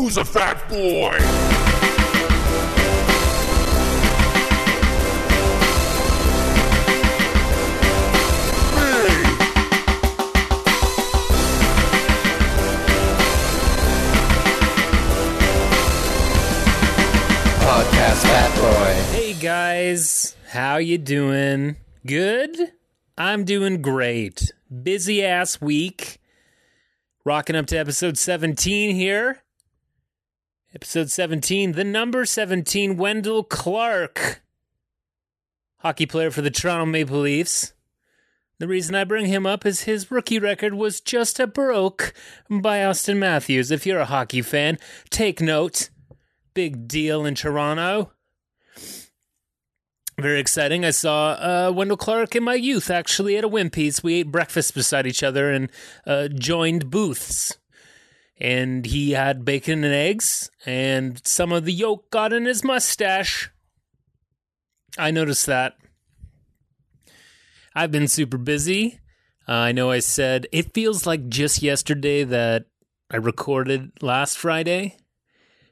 Who's a fat boy? Me. Podcast Fat Boy. Hey guys, how you doing? Good? I'm doing great. Busy ass week. Rocking up to episode 17 here. Episode 17, the number 17, Wendel Clark. Hockey player for the Toronto Maple Leafs. The reason I bring him up is his rookie record was just a broke by Auston Matthews. If you're a hockey fan, take note. Big deal in Toronto. Very exciting. I saw uh, Wendel Clark in my youth actually at a Wimpy's. We ate breakfast beside each other and uh, joined booths. And he had bacon and eggs, and some of the yolk got in his mustache. I noticed that. I've been super busy. Uh, I know I said it feels like just yesterday that I recorded last Friday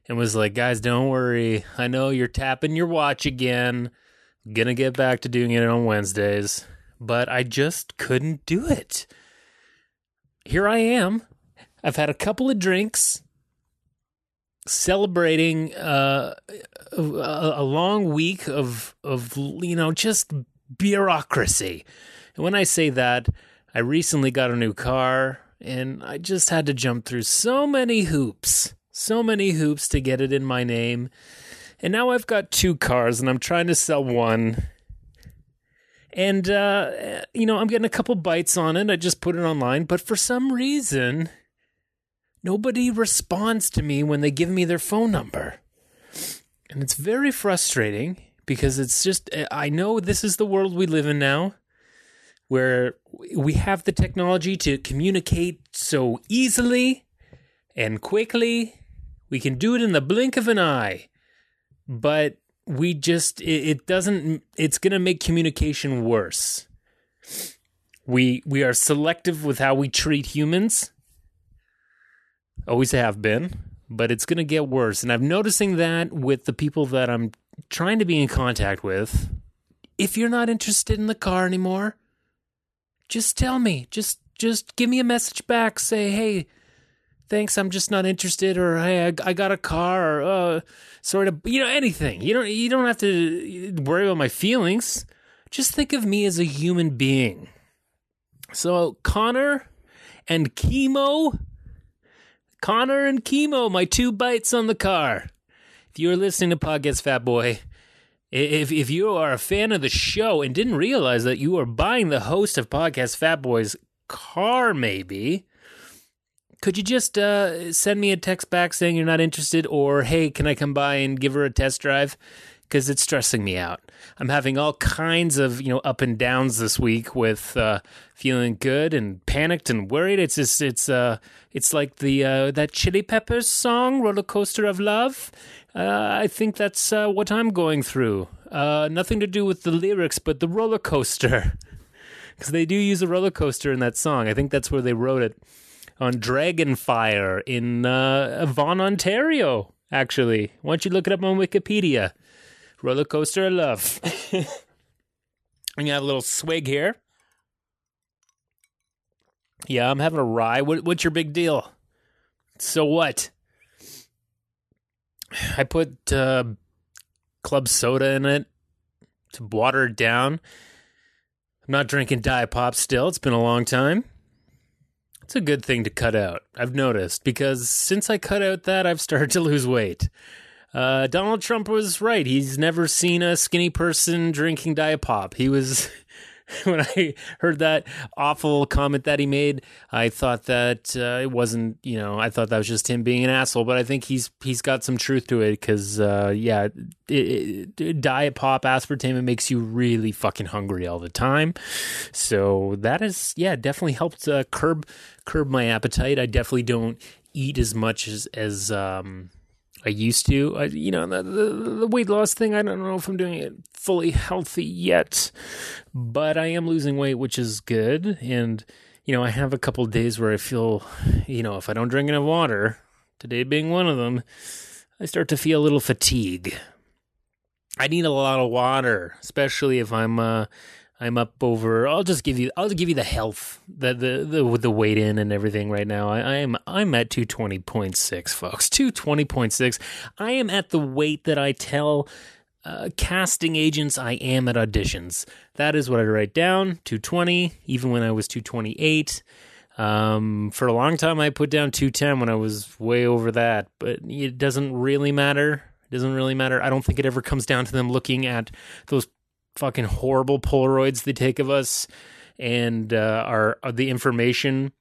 and was like, guys, don't worry. I know you're tapping your watch again. Gonna get back to doing it on Wednesdays. But I just couldn't do it. Here I am. I've had a couple of drinks celebrating uh, a, long week of of you know just bureaucracy. And when I say that, I recently got a new car and I just had to jump through so many hoops so many hoops to get it in my name. And now I've got two cars and I'm trying to sell one. And, uh, you know, I'm getting a couple bites on it. I just put it online. But for some reason, nobody responds to me when they give me their phone number. And it's very frustrating because it's just, I know this is the world we live in now where we have the technology to communicate so easily and quickly we can do it in the blink of an eye, but we just, it, doesn't, it's going to make communication worse. We, we are selective with how we treat humans. Always have been, but it's going to get worse. And I'm noticing that with the people that I'm trying to be in contact with. If you're not interested in the car anymore, just tell me. Just, just give me a message back. Say, hey, thanks i'm just not interested or hey i, I got a car or uh sort of you know anything you don't you don't have to worry about my feelings just think of me as a human being so connor and chemo connor and chemo my two bites on the car. If you're listening to podcast fat boy if if you are a fan of the show and didn't realize that you are buying the host of podcast fat boy's car maybe could you just uh, send me a text back saying you're not interested or hey can i come by and give her a test drive because it's stressing me out. I'm having all kinds of you know up and downs this week with uh, feeling good and panicked and worried. It's just it's uh it's like the uh, that chili peppers song roller coaster of love. Uh, i think that's uh, what i'm going through. Uh, nothing to do with the lyrics but the roller coaster. Because they do use a roller coaster in that song. I think that's where they wrote it. On Dragon Fyre in uh, Vaughan, Ontario. Actually, why don't you look it up on Wikipedia? Roller coaster of love. we have a little swig here. Yeah, I'm having a rye. What, what's your big deal? So what? I put uh, club soda in it to water it down. I'm not drinking Diet Pop still. It's been a long time. It's a good thing to cut out, I've noticed, because since I cut out that, I've started to lose weight. Uh, Donald Trump was right. He's never seen a skinny person drinking Diet Pop. He was. when I heard that awful comment that he made, I thought that uh, it wasn't, you know, I thought that was just him being an asshole. But I think he's he's got some truth to it because, uh, yeah, it, it, diet pop aspartame it makes you really fucking hungry all the time. So that is, yeah, definitely helped uh, curb curb my appetite. I definitely don't eat as much as as um, I used to. I, you know, the, the, the, weight loss thing, I don't know if I'm doing it fully healthy yet, but I am losing weight, which is good. And, you know, I have a couple days where I feel, you know, if I don't drink enough water, today being one of them, I start to feel a little fatigue. I need a lot of water, especially if I'm uh, I'm up over. I'll just give you. I'll give you the health, the the, the the weight in and everything. Right now, I, I am I'm at two twenty point six, folks. Two twenty point six. I am at the weight that I tell uh, casting agents I am at auditions. That is what I write down. Two twenty. Even when I was two twenty eight. Um, for a long time, I put down 210 when I was way over that, but it doesn't really matter. It doesn't really matter. I don't think it ever comes down to them looking at those fucking horrible Polaroids they take of us and uh, are the information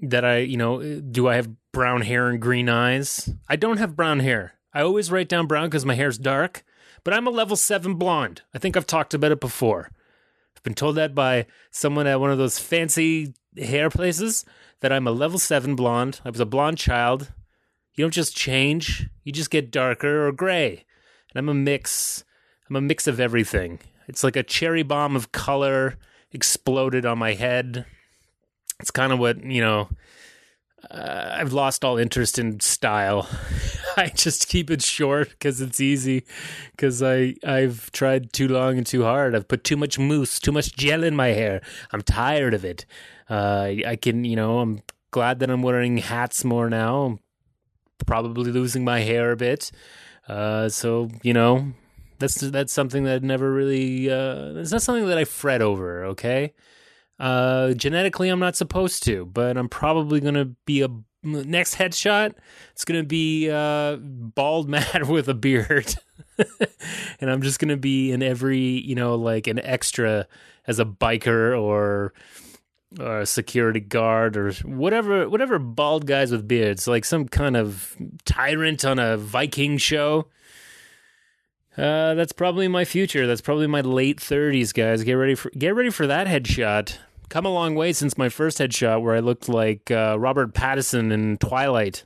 that I, you know, do I have brown hair and green eyes? I don't have brown hair. I always write down brown because my hair's dark, but I'm a level seven blonde. I think I've talked about it before. I've been told that by someone at one of those fancy hair places that I'm a level seven blonde. I was a blonde child. You don't just change, you just get darker or gray. And I'm a mix. I'm a mix of everything. It's like a cherry bomb of color exploded on my head. It's kind of what, you know, uh, I've lost all interest in style. I just keep it short because it's easy. Because I I've tried too long and too hard. I've put too much mousse, too much gel in my hair. I'm tired of it. Uh, I can, you know, I'm glad that I'm wearing hats more now. I'm probably losing my hair a bit. Uh, so you know, that's that's something that never really. Uh, it's not something that I fret over. Okay. Uh, genetically, I'm not supposed to, but I'm probably gonna be a next headshot. It's gonna be uh, bald man with a beard, and I'm just gonna be in every you know like an extra as a biker or or a security guard or whatever whatever bald guys with beards like some kind of tyrant on a Viking show. Uh, that's probably my future. That's probably my late 30s, guys. Get ready for get ready for that headshot come a long way since my first headshot where I looked like uh, Robert Pattinson in Twilight.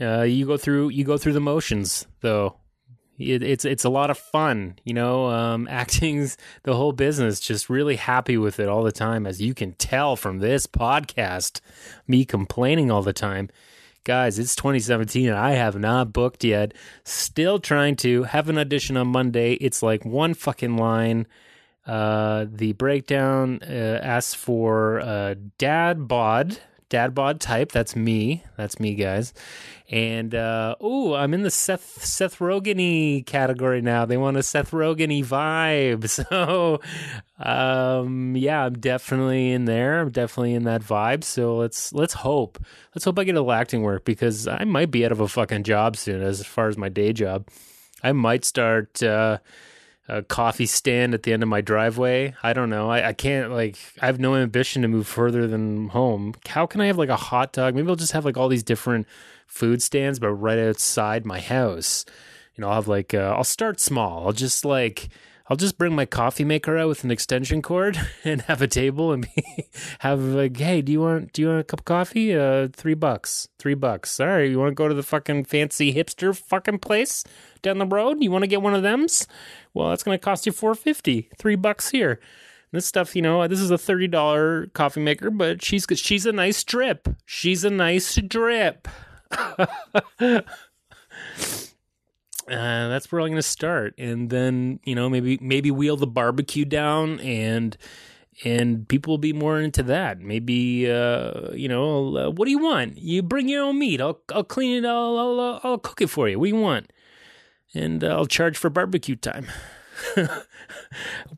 Uh, you go through you go through the motions though. It, it's it's a lot of fun, you know. Um, acting's the whole business. Just really happy with it all the time, as you can tell from this podcast. Me complaining all the time, guys. It's 2017 and I have not booked yet. Still trying to have an audition on Monday. It's like one fucking line. Uh, the breakdown uh, asks for uh, dad bod, dad bod type. That's me. That's me, guys. And uh, oh, I'm in the Seth Seth Rogen category now. They want a Seth Rogen vibe. So, um, yeah, I'm definitely in there. I'm definitely in that vibe. So let's let's hope. Let's hope I get a acting work because I might be out of a fucking job soon. As far as my day job, I might start. Uh, a coffee stand at the end of my driveway. I don't know. I, I can't like I have no ambition to move further than home. How can I have like a hot dog? Maybe I'll just have like all these different food stands, but right outside my house. You know, I'll have like uh, I'll start small. I'll just like I'll just bring my coffee maker out with an extension cord and have a table and be, have like, hey, do you want do you want a cup of coffee? Uh, three bucks, three bucks. Right, you want to go to the fucking fancy hipster fucking place down the road? You want to get one of them's? Well, that's to cost you four fifty, three bucks here. This stuff, you know, this is a thirty dollar coffee maker, but she's she's a nice drip. She's a nice drip. uh, that's where I'm going to start, and then you know maybe maybe wheel the barbecue down, and and people will be more into that. Maybe uh, you know, uh, what do you want? You bring your own meat. I'll I'll clean it. I'll I'll, I'll cook it for you. What do you want? and uh, I'll charge for barbecue time.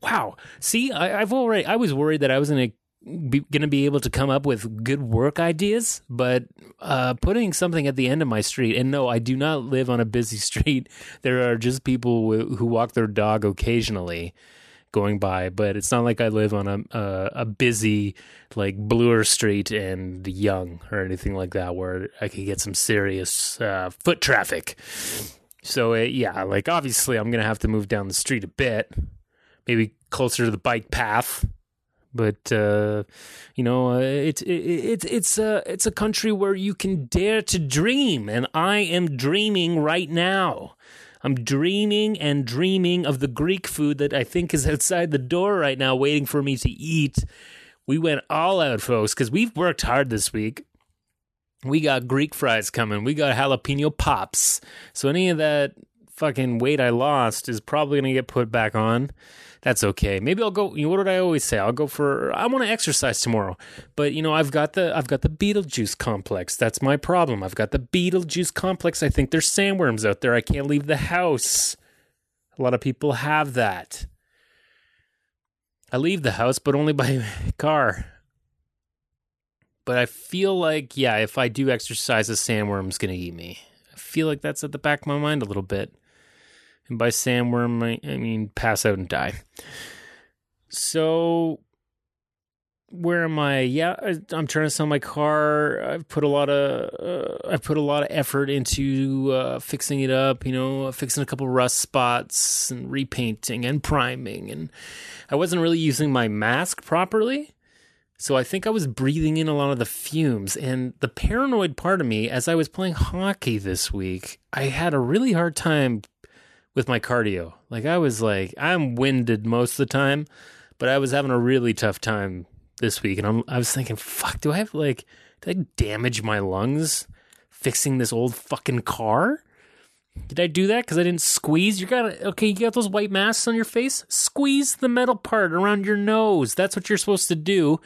wow. See, I, have already. I was worried that I was going to going to be able to come up with good work ideas, but uh, putting something at the end of my street. And no, I do not live on a busy street. There are just people who, who walk their dog occasionally going by, but it's not like I live on a a, busy like Bloor Street and Yonge or anything like that, where I could get some serious uh, foot traffic. So uh, yeah, like obviously I'm gonna have to move down the street a bit, maybe closer to the bike path. But uh, you know, uh, it's it, it's it's a it's a country where you can dare to dream, and I am dreaming right now. I'm dreaming and dreaming of the Greek food that I think is outside the door right now, waiting for me to eat. We went all out, folks, because we've worked hard this week. we got Greek fries coming. We got jalapeno pops. So any of that fucking weight I lost is probably going to get put back on. That's okay. Maybe I'll go. You know, what did I always say? I'll go for. I want to exercise tomorrow, but you know, I've got the I've got the Beetlejuice complex. That's my problem. I've got the Beetlejuice complex. I think there's sandworms out there. I can't leave the house. A lot of people have that. I leave the house, but only by car. But I feel like, yeah, if I do exercise, a sandworm's to eat me. I feel like that's at the back of my mind a little bit. And by sandworm, I, I mean pass out and die. So, where am I? Yeah, I'm trying to sell my car. I've put a lot of uh, I've put a lot of effort into uh, fixing it up. You know, fixing a couple rust spots and repainting and priming. And I wasn't really using my mask properly. So I think I was breathing in a lot of the fumes. And the paranoid part of me, as I was playing hockey this week, I had a really hard time with my cardio. Like I was like, I'm winded most of the time, but I was having a really tough time this week. And I'm, I was thinking, fuck, do I have like, did I damage my lungs fixing this old fucking car? Did I do that because I didn't squeeze? You got okay. You got those white masks on your face. Squeeze the metal part around your nose. That's what you're supposed to do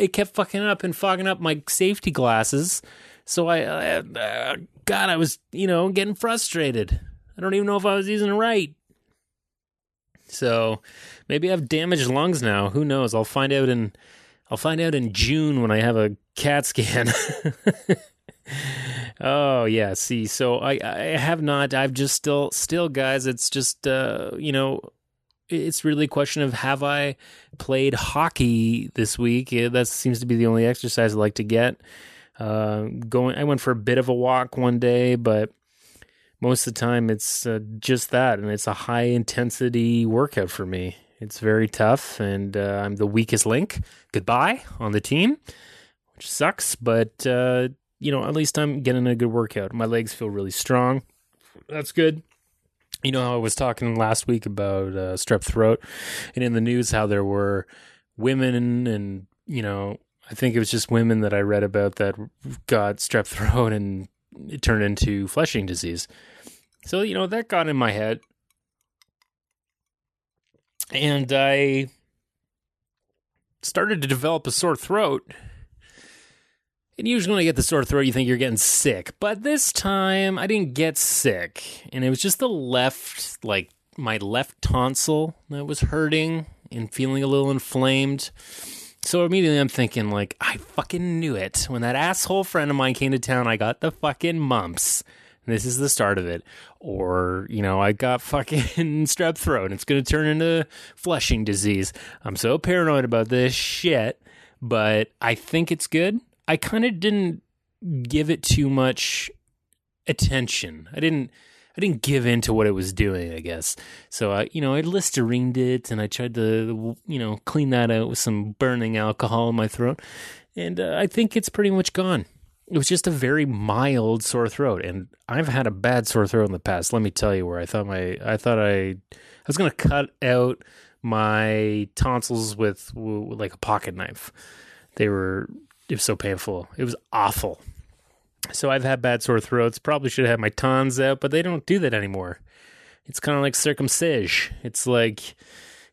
it kept fucking up and fogging up my safety glasses. So I, uh, God, I was, you know, getting frustrated. I don't even know if I was using it right. So maybe I have damaged lungs now. Who knows? I'll find out in I'll find out in June when I have a CAT scan. oh yeah, see, so I I have not. I've just still still guys. It's just uh, you know it's really a question of have I played hockey this week? Yeah, that seems to be the only exercise I like to get. Uh, going, I went for a bit of a walk one day, but most of the time it's uh, just that, and it's a high intensity workout for me. It's very tough, and uh, I'm the weakest link. Goodbye on the team, which sucks, but uh, you know at least I'm getting a good workout. My legs feel really strong. That's good you know how I was talking last week about uh, strep throat, and in the news how there were women and you know I think it was just women that I read about that got strep throat and it turned into flesh-eating disease. So you know that got in my head, and I started to develop a sore throat and usually when I get the sore throat, you think you're getting sick. But this time I didn't get sick. And it was just the left, like my left tonsil that was hurting and feeling a little inflamed. So immediately I'm thinking, like, I fucking knew it. When that asshole friend of mine came to town, I got the fucking mumps. This is the start of it. Or, you know, I got fucking strep throat. It's going to turn into flesh-eating disease. I'm so paranoid about this shit, but I think it's good. I kind of didn't give it too much attention. I didn't I didn't give in to what it was doing, I guess. So I, you know, I Listerined it and I tried to, you know, clean that out with some burning alcohol in my throat. And uh, I think it's pretty much gone. It was just a very mild sore throat, and I've had a bad sore throat in the past. Let me tell you, where I thought my, I thought I, I was gonna cut out my tonsils with, with like a pocket knife. They were it was so painful. It was awful. So I've had bad sore throats. Probably should have had my tons out, but they don't do that anymore. It's kind of like circumcision. It's like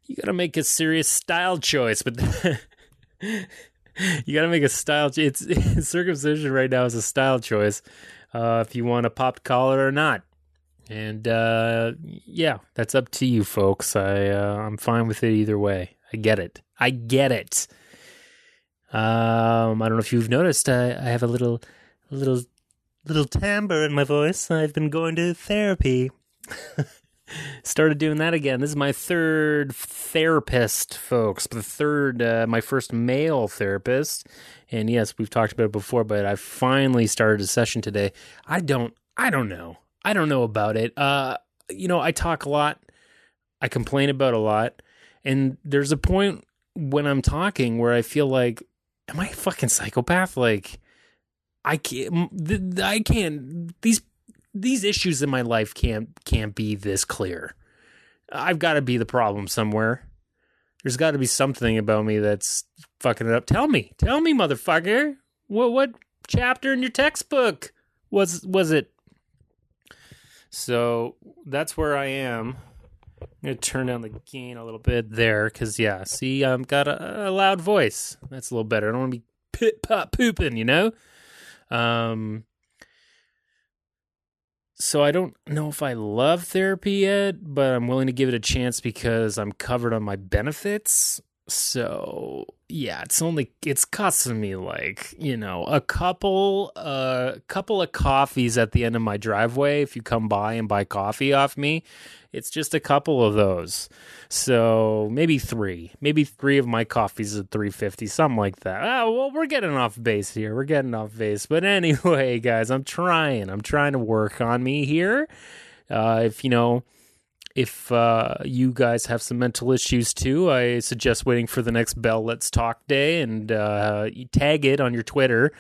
you got to make a serious style choice, but you got to make a style. It's, it's, circumcision right now is a style choice. Uh, if you want a popped collar or not, and uh, yeah, that's up to you, folks. I uh, I'm fine with it either way. I get it. I get it. Um, I don't know if you've noticed, I, I have a little, little, little timbre in my voice. I've been going to therapy. Started doing that again. This is my third therapist, folks. The third, uh, my first male therapist. And yes, we've talked about it before, but I finally started a session today. I don't, I don't know. I don't know about it. Uh, you know, I talk a lot. I complain about a lot. And there's a point when I'm talking where I feel like am I a fucking psychopath? Like, I can't, I can't, these, these issues in my life can't, can't be this clear. I've got to be the problem somewhere. There's got to be something about me that's fucking it up. Tell me, tell me, motherfucker. What, what, chapter in your textbook. Was was it? So that's where I am. I'm gonna turn down the gain a little bit there, because yeah, see, I've got a, a loud voice. That's a little better. I don't want to be pit pop pooping, you know. Um. So I don't know if I love therapy yet, but I'm willing to give it a chance because I'm covered on my benefits. So yeah, it's only it's costing me like you know a couple a uh, couple of coffees at the end of my driveway. If you come by and buy coffee off me, it's just a couple of those. So maybe three, maybe three of my coffees at three fifty, something like that. Oh well, we're getting off base here. We're getting off base, but anyway, guys, I'm trying. I'm trying to work on me here. Uh, if you know if uh, you guys have some mental issues too, I suggest waiting for the next Bell Let's Talk Day and uh, tag it on your Twitter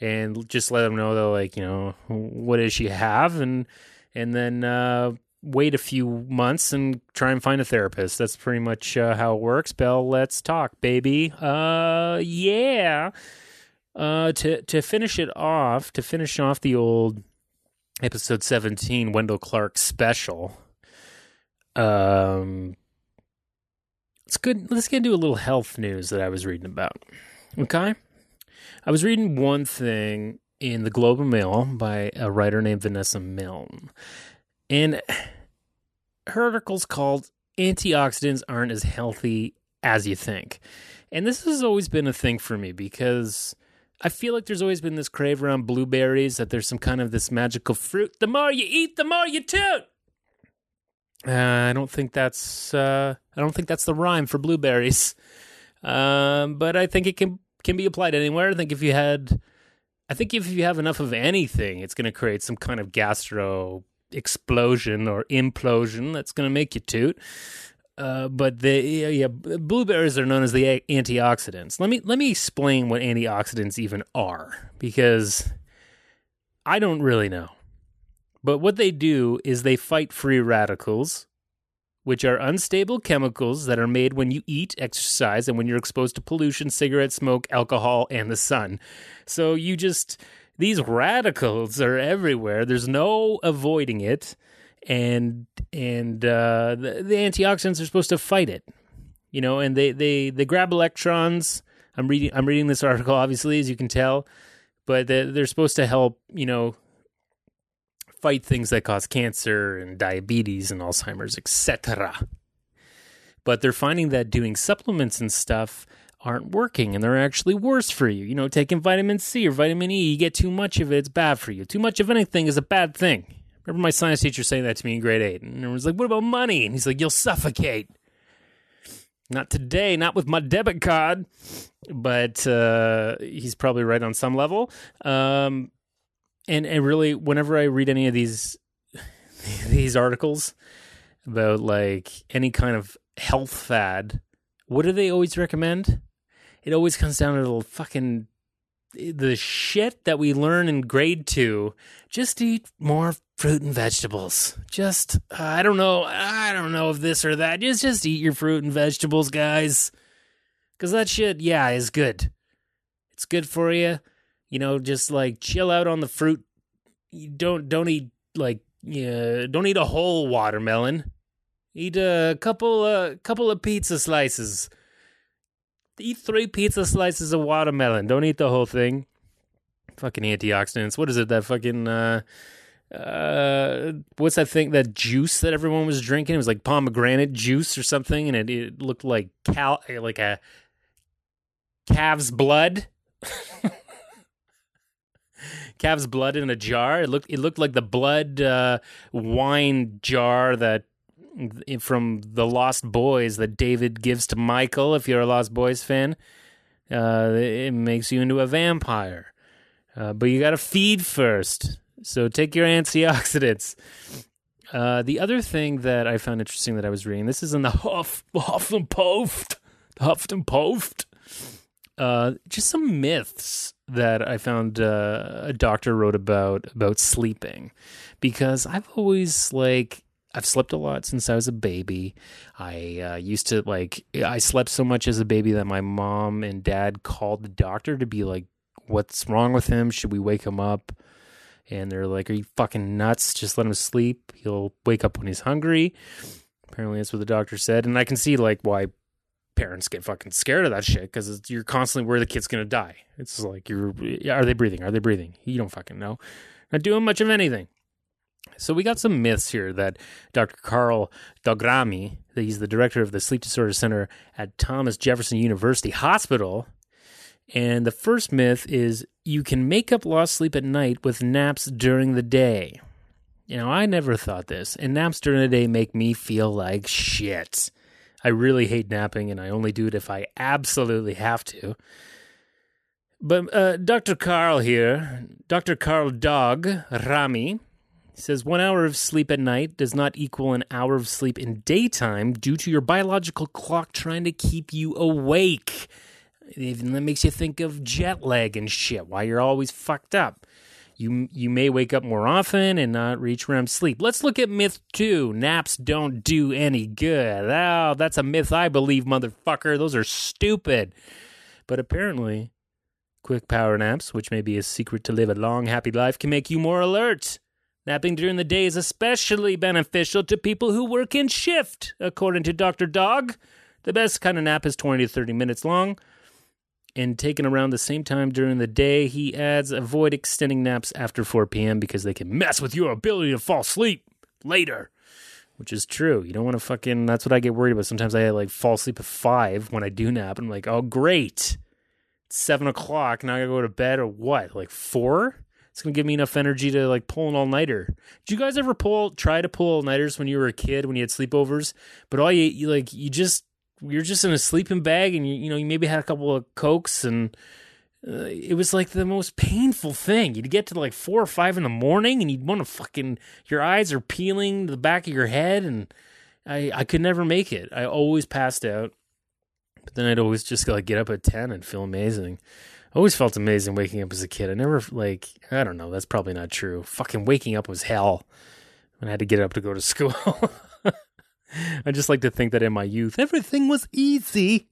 and just let them know that, like, you know, what is she have and and then uh, wait a few months and try and find a therapist. That's pretty much uh, how it works. Bell, let's talk, baby. Uh, yeah. Uh, to to finish it off, to finish off the old episode seventeen, Wendel Clark special. Um, it's good. Let's get into a little health news that I was reading about. Okay, I was reading one thing in the Globe and Mail by a writer named Vanessa Milne, and her article's called "Antioxidants Aren't as Healthy as You Think," and this has always been a thing for me because. I feel like there's always been this crave around blueberries that there's some kind of this magical fruit. The more you eat, the more you toot. Uh, I don't think that's uh, I don't think that's the rhyme for blueberries, um, but I think it can can be applied anywhere. I think if you had, I think if you have enough of anything, it's going to create some kind of gastro explosion or implosion that's going to make you toot. Uh, but the yeah, yeah, blueberries are known as the antioxidants. Let me let me explain what antioxidants even are because I don't really know. But what they do is they fight free radicals, which are unstable chemicals that are made when you eat, exercise, and when you're exposed to pollution, cigarette smoke, alcohol, and the sun. So you just, these radicals are everywhere. There's no avoiding it. And and uh, the, the antioxidants are supposed to fight it, you know. And they, they, they grab electrons. I'm reading I'm reading this article, obviously, as you can tell, but they're, they're supposed to help, you know, fight things that cause cancer and diabetes and Alzheimer's, etc. But they're finding that doing supplements and stuff aren't working and they're actually worse for you. You know, taking vitamin C or vitamin E, you get too much of it, it's bad for you. Too much of anything is a bad thing. Remember my science teacher saying that to me in grade eight. And was like, what about money? And he's like, you'll suffocate. Not today, not with my debit card, but uh, he's probably right on some level. Um, and and really whenever i read any of these these articles about like any kind of health fad what do they always recommend? It always comes down to the fucking the shit that we learn in grade 2 just eat more fruit and vegetables. Just uh, i don't know i don't know if this or that. Just just eat your fruit and vegetables guys. Cuz that shit yeah is good. It's good for you you know, just like chill out on the fruit. You don't don't eat like yeah, don't eat a whole watermelon. Eat a couple a uh, couple of pizza slices. Eat three pizza slices of watermelon. Don't eat the whole thing. Fucking antioxidants. What is it? That fucking uh uh what's that thing that juice that everyone was drinking it was like pomegranate juice or something and it, it looked like cal like a calf's blood calf's blood in a jar. It looked it looked like the blood uh, wine jar that from the Lost Boys that David gives to Michael. If you're a Lost Boys fan, uh, it makes you into a vampire. Uh, but you got to feed first. So take your antioxidants. Uh, the other thing that I found interesting that I was reading, this is in the Huff, Huffington Post, Huffington Post. Uh, just some myths that I found uh, a doctor wrote about about sleeping, because I've always like I've slept a lot since I was a baby. I uh, used to like I slept so much as a baby that my mom and dad called the doctor to be like, what's wrong with him? Should we wake him up? And they're like, Are you fucking nuts? Just let him sleep. He'll wake up when he's hungry. Apparently, that's what the doctor said. And I can see like why parents get fucking scared of that shit because you're constantly worried the kid's gonna die. It's like you're, are they breathing? Are they breathing? You don't fucking know. Not doing much of anything. So we got some myths here that Dr. Karl Doghramji, he's the director of the Sleep Disorder Center at Thomas Jefferson University Hospital. And the first myth is you can make up lost sleep at night with naps during the day. You know, I never thought this, and naps during the day make me feel like shit. I really hate napping, and I only do it if I absolutely have to. But uh, Dr. Karl here, Dr. Carl Dog Rami, says one hour of sleep at night does not equal an hour of sleep in daytime due to your biological clock trying to keep you awake. Even that makes you think of jet lag and shit. Why you're always fucked up. You you may wake up more often and not reach REM sleep. Let's look at myth two. Naps don't do any good. Oh, that's a myth I believe, motherfucker. Those are stupid. But apparently, quick power naps, which may be a secret to live a long, happy life, can make you more alert. Napping during the day is especially beneficial to people who work in shift, according to Dr. Dog. The best kind of nap is 20 to 30 minutes long and taken around the same time during the day. He adds avoid extending naps after 4 p.m. because they can mess with your ability to fall asleep later. Which is true. You don't want to fucking. That's what I get worried about. Sometimes I like fall asleep at five when I do nap. And I'm like, oh great, it's seven o'clock. Now I gotta go to bed or what? Like four? It's gonna give me enough energy to like pull an all nighter. Did you guys ever pull try to pull all nighters when you were a kid when you had sleepovers? But all you, you like you just you're just in a sleeping bag and you you know you maybe had a couple of cokes and uh, it was like the most painful thing. You'd get to like four or five in the morning and you'd want to fucking your eyes are peeling the back of your head and I I could never make it. I always passed out. But then I'd always just like get up at ten and feel amazing. I always felt amazing waking up as a kid. I never like I don't know, that's probably not true. Fucking waking up was hell. When I had to get up to go to school. I just like to think that in my youth, everything was easy.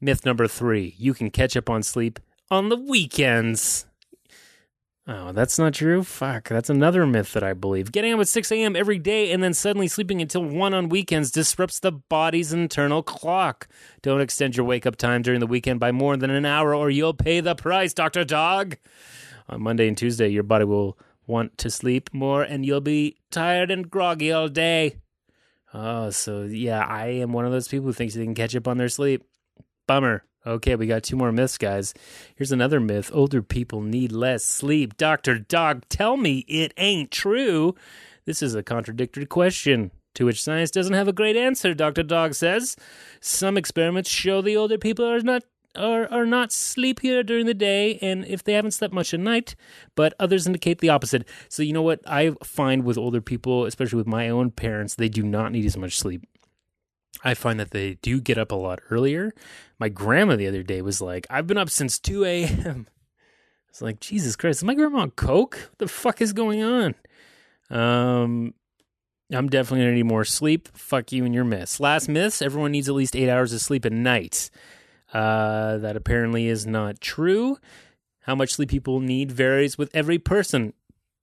Myth number three you can catch up on sleep on the weekends. Oh, that's not true? Fuck, that's another myth that I believe. Getting up at 6 a.m. every day and then suddenly sleeping until 1 on weekends disrupts the body's internal clock. Don't extend your wake up time during the weekend by more than an hour or you'll pay the price, Dr. Dog. On Monday and Tuesday, your body will want to sleep more and you'll be tired and groggy all day. Oh, so yeah, I am one of those people who thinks they can catch up on their sleep. Bummer. Okay, we got two more myths, guys. Here's another myth older people need less sleep. Dr. Dog, tell me it ain't true. This is a contradictory question to which science doesn't have a great answer, Dr. Dog says. Some experiments show the older people are not are, are not sleepier during the day and if they haven't slept much at night, but others indicate the opposite. So, you know what I find with older people, especially with my own parents, they do not need as much sleep. I find that they do get up a lot earlier. My grandma the other day was like, I've been up since 2 a.m. It's like, Jesus Christ, is my grandma on Coke? What the fuck is going on? Um, I'm definitely gonna need more sleep. Fuck you and your miss. Last miss: everyone needs at least eight hours of sleep a night. Uh, that apparently is not true. How much sleep people need varies with every person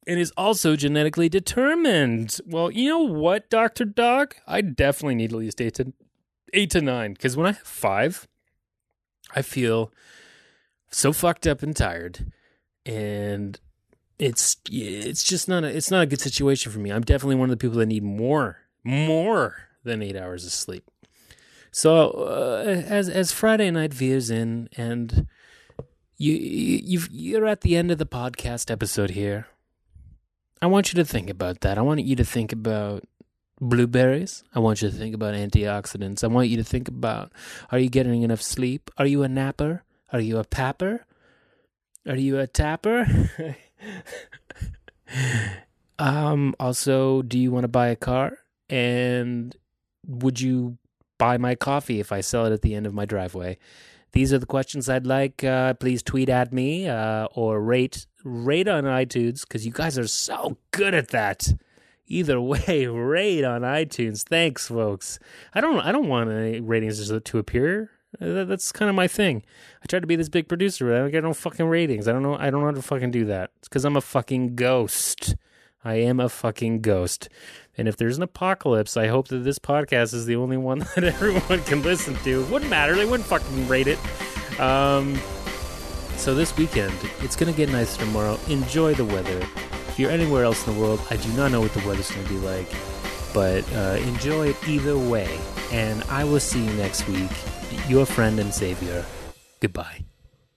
and is also genetically determined. Well, you know what, Dr. Dog? I definitely need at least eight to eight to nine. Because when I have five, I feel so fucked up and tired. And it's it's just not a it's not a good situation for me. I'm definitely one of the people that need more more than eight hours of sleep. So uh, as as Friday night veers in, and you you you're at the end of the podcast episode here, I want you to think about that. I want you to think about blueberries. I want you to think about antioxidants. I want you to think about are you getting enough sleep? Are you a napper? Are you a papper? Are you a tapper? um also, do you want to buy a car? And would you buy my coffee if I sell it at the end of my driveway? These are the questions I'd like. Uh, please tweet at me uh, or rate rate on iTunes because you guys are so good at that. Either way, rate on iTunes. Thanks, folks. I don't I don't want any ratings to appear Uh, That's kind of my thing. I try to be this big producer, but I don't get no fucking ratings. I don't know. I don't know how to fucking do that. It's because I'm a fucking ghost. I am a fucking ghost. And if there's an apocalypse, I hope that this podcast is the only one that everyone can listen to. Wouldn't matter. They wouldn't fucking rate it. Um, so this weekend, it's going to get nicer tomorrow. Enjoy the weather. If you're anywhere else in the world, I do not know what the weather's going to be like, but uh, enjoy it either way. And I will see you next week. Your friend and savior. Goodbye.